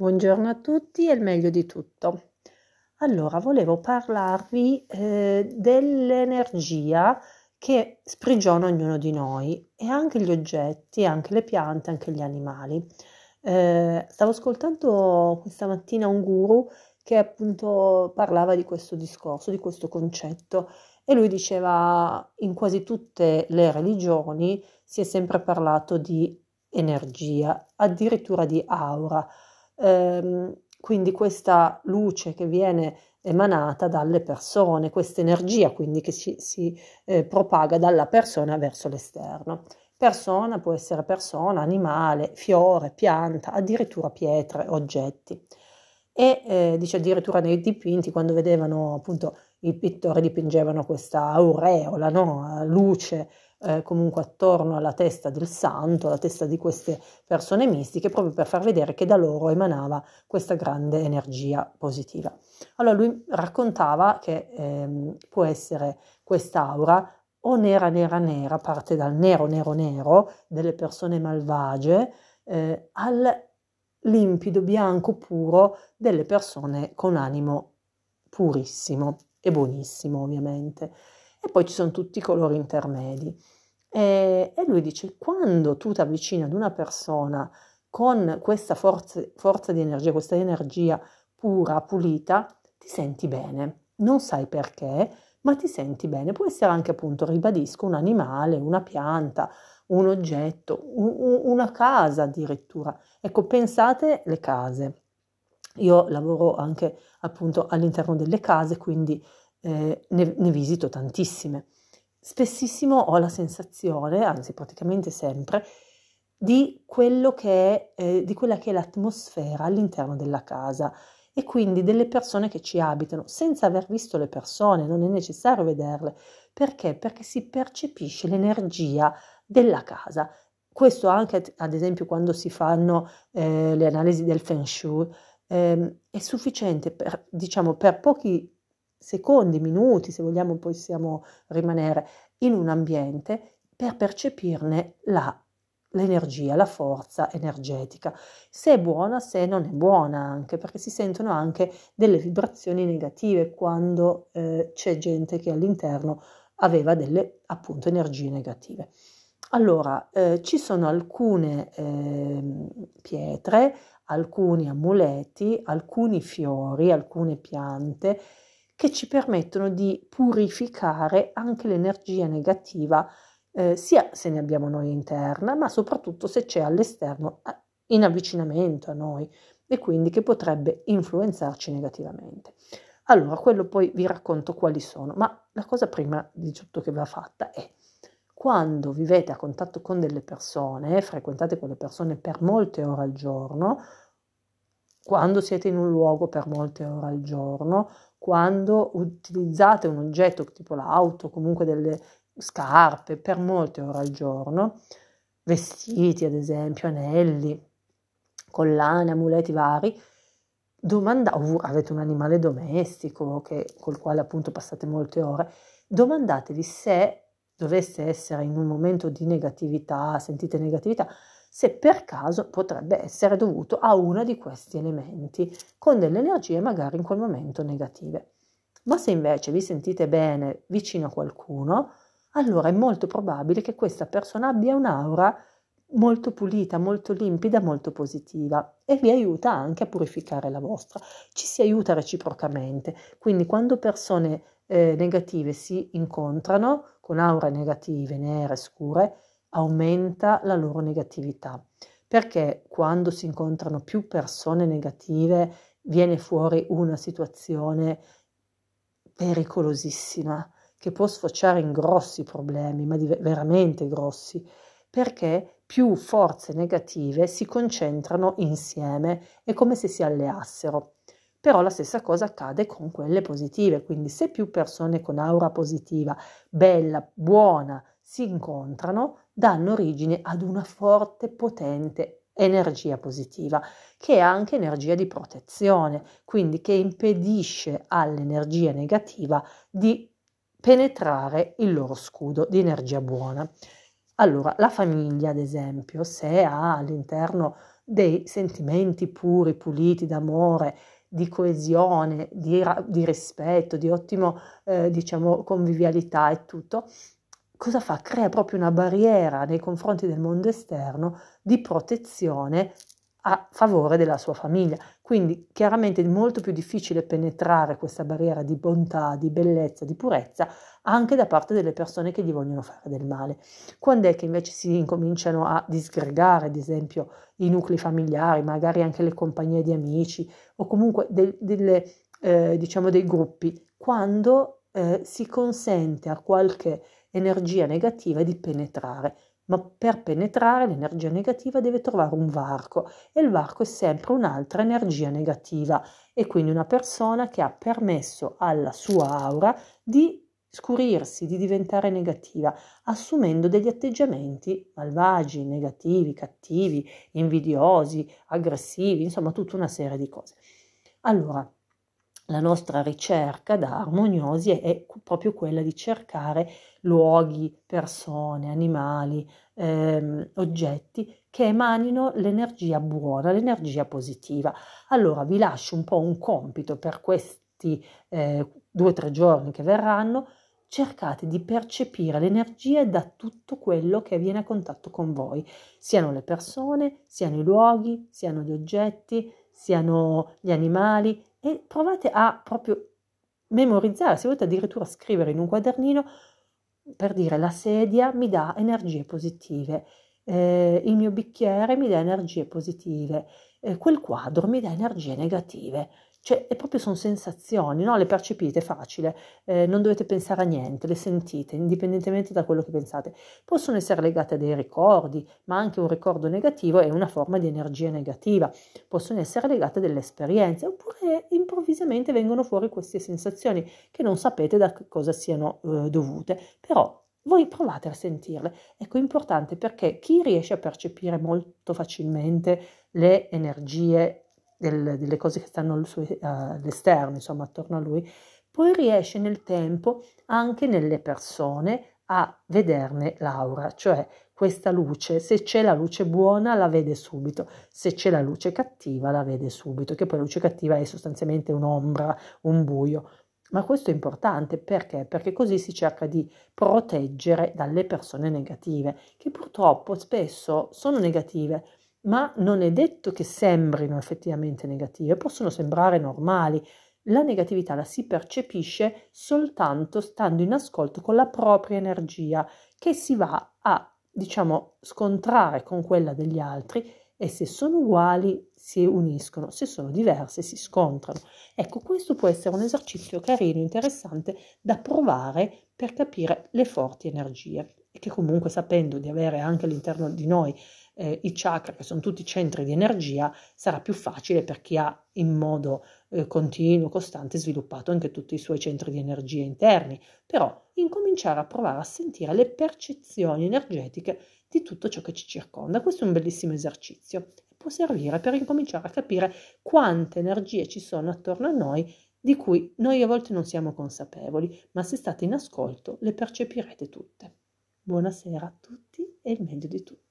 Buongiorno a tutti e il meglio di tutto. Allora, volevo parlarvi eh, dell'energia che sprigiona ognuno di noi e anche gli oggetti, anche le piante, anche gli animali. Eh, stavo ascoltando questa mattina un guru che appunto parlava di questo discorso, di questo concetto e lui diceva in quasi tutte le religioni si è sempre parlato di energia, addirittura di aura ehm, quindi questa luce che viene emanata dalle persone, questa energia quindi che si, si eh, propaga dalla persona verso l'esterno. Persona può essere persona, animale, fiore, pianta, addirittura pietre, oggetti. E eh, dice addirittura nei dipinti, quando vedevano appunto i pittori dipingevano questa aureola, no? luce eh, comunque attorno alla testa del santo, alla testa di queste persone mistiche, proprio per far vedere che da loro emanava questa grande energia positiva. Allora lui raccontava che ehm, può essere quest'aura o nera nera nera, parte dal nero nero nero delle persone malvagie, eh, al limpido bianco puro delle persone con animo purissimo e buonissimo ovviamente e poi ci sono tutti i colori intermedi. E, e lui dice, quando tu ti avvicini ad una persona con questa forza, forza di energia, questa energia pura, pulita, ti senti bene. Non sai perché, ma ti senti bene. Può essere anche appunto, ribadisco, un animale, una pianta, un oggetto, un, una casa addirittura. Ecco, pensate le case. Io lavoro anche appunto all'interno delle case, quindi eh, ne, ne visito tantissime. Spessissimo ho la sensazione, anzi praticamente sempre, di, che è, eh, di quella che è l'atmosfera all'interno della casa e quindi delle persone che ci abitano, senza aver visto le persone, non è necessario vederle. Perché? Perché si percepisce l'energia della casa. Questo anche, ad esempio, quando si fanno eh, le analisi del Feng Shui, eh, è sufficiente per, diciamo, per pochi secondi, minuti, se vogliamo possiamo rimanere in un ambiente per percepirne la, l'energia, la forza energetica, se è buona, se non è buona anche, perché si sentono anche delle vibrazioni negative quando eh, c'è gente che all'interno aveva delle appunto energie negative. Allora, eh, ci sono alcune eh, pietre, alcuni amuleti, alcuni fiori, alcune piante che ci permettono di purificare anche l'energia negativa, eh, sia se ne abbiamo noi interna, ma soprattutto se c'è all'esterno eh, in avvicinamento a noi e quindi che potrebbe influenzarci negativamente. Allora, quello poi vi racconto quali sono, ma la cosa prima di tutto che va fatta è quando vivete a contatto con delle persone, frequentate quelle persone per molte ore al giorno, quando siete in un luogo per molte ore al giorno, quando utilizzate un oggetto tipo l'auto, comunque delle scarpe per molte ore al giorno, vestiti ad esempio, anelli, collane, amuleti vari, domanda, avete un animale domestico che, col quale appunto passate molte ore, domandatevi se dovesse essere in un momento di negatività, sentite negatività, se per caso potrebbe essere dovuto a uno di questi elementi, con delle energie magari in quel momento negative. Ma se invece vi sentite bene vicino a qualcuno, allora è molto probabile che questa persona abbia un'aura molto pulita, molto limpida, molto positiva e vi aiuta anche a purificare la vostra. Ci si aiuta reciprocamente. Quindi quando persone eh, negative si incontrano con aure negative, nere, scure, aumenta la loro negatività, perché quando si incontrano più persone negative viene fuori una situazione pericolosissima che può sfociare in grossi problemi, ma veramente grossi, perché più forze negative si concentrano insieme, è come se si alleassero. Però la stessa cosa accade con quelle positive, quindi se più persone con aura positiva, bella, buona, si incontrano, danno origine ad una forte, potente energia positiva, che è anche energia di protezione, quindi che impedisce all'energia negativa di penetrare il loro scudo di energia buona. Allora, la famiglia, ad esempio, se ha all'interno dei sentimenti puri, puliti, d'amore, di coesione, di, di rispetto, di ottimo, eh, diciamo, convivialità e tutto, cosa fa? Crea proprio una barriera nei confronti del mondo esterno di protezione a favore della sua famiglia. Quindi chiaramente è molto più difficile penetrare questa barriera di bontà, di bellezza, di purezza anche da parte delle persone che gli vogliono fare del male. Quando è che invece si incominciano a disgregare, ad esempio, i nuclei familiari, magari anche le compagnie di amici o comunque de- delle, eh, diciamo dei gruppi, quando eh, si consente a qualche energia negativa di penetrare ma per penetrare l'energia negativa deve trovare un varco e il varco è sempre un'altra energia negativa e quindi una persona che ha permesso alla sua aura di scurirsi, di diventare negativa, assumendo degli atteggiamenti malvagi, negativi, cattivi, invidiosi, aggressivi, insomma tutta una serie di cose. Allora, la nostra ricerca da armoniosi è proprio quella di cercare luoghi, persone, animali, ehm, oggetti che emanino l'energia buona, l'energia positiva. Allora vi lascio un po' un compito per questi eh, due o tre giorni che verranno. Cercate di percepire l'energia da tutto quello che viene a contatto con voi, siano le persone, siano i luoghi, siano gli oggetti, siano gli animali, e provate a proprio memorizzare, se volete addirittura scrivere in un quadernino per dire la sedia mi dà energie positive, eh, il mio bicchiere mi dà energie positive, eh, quel quadro mi dà energie negative. Cioè, è proprio sono sensazioni, no? Le percepite, facile, eh, non dovete pensare a niente, le sentite, indipendentemente da quello che pensate. Possono essere legate a dei ricordi, ma anche un ricordo negativo è una forma di energia negativa. Possono essere legate a delle esperienze, oppure improvvisamente vengono fuori queste sensazioni che non sapete da cosa siano eh, dovute, però voi provate a sentirle. Ecco, è importante perché chi riesce a percepire molto facilmente le energie del, delle cose che stanno uh, all'esterno, insomma, attorno a lui, poi riesce nel tempo anche nelle persone a vederne l'aura, cioè questa luce, se c'è la luce buona la vede subito, se c'è la luce cattiva la vede subito, che poi la luce cattiva è sostanzialmente un'ombra, un buio. Ma questo è importante perché? Perché così si cerca di proteggere dalle persone negative, che purtroppo spesso sono negative, ma non è detto che sembrino effettivamente negative, possono sembrare normali. La negatività la si percepisce soltanto stando in ascolto con la propria energia che si va a, diciamo, scontrare con quella degli altri e se sono uguali si uniscono, se sono diverse si scontrano. Ecco, questo può essere un esercizio carino, interessante da provare per capire le forti energie e che comunque sapendo di avere anche all'interno di noi eh, i chakra, che sono tutti centri di energia, sarà più facile per chi ha in modo eh, continuo, costante, sviluppato anche tutti i suoi centri di energia interni. Però incominciare a provare a sentire le percezioni energetiche di tutto ciò che ci circonda. Questo è un bellissimo esercizio può servire per incominciare a capire quante energie ci sono attorno a noi di cui noi a volte non siamo consapevoli, ma se state in ascolto le percepirete tutte. Buonasera a tutti e il meglio di tutti.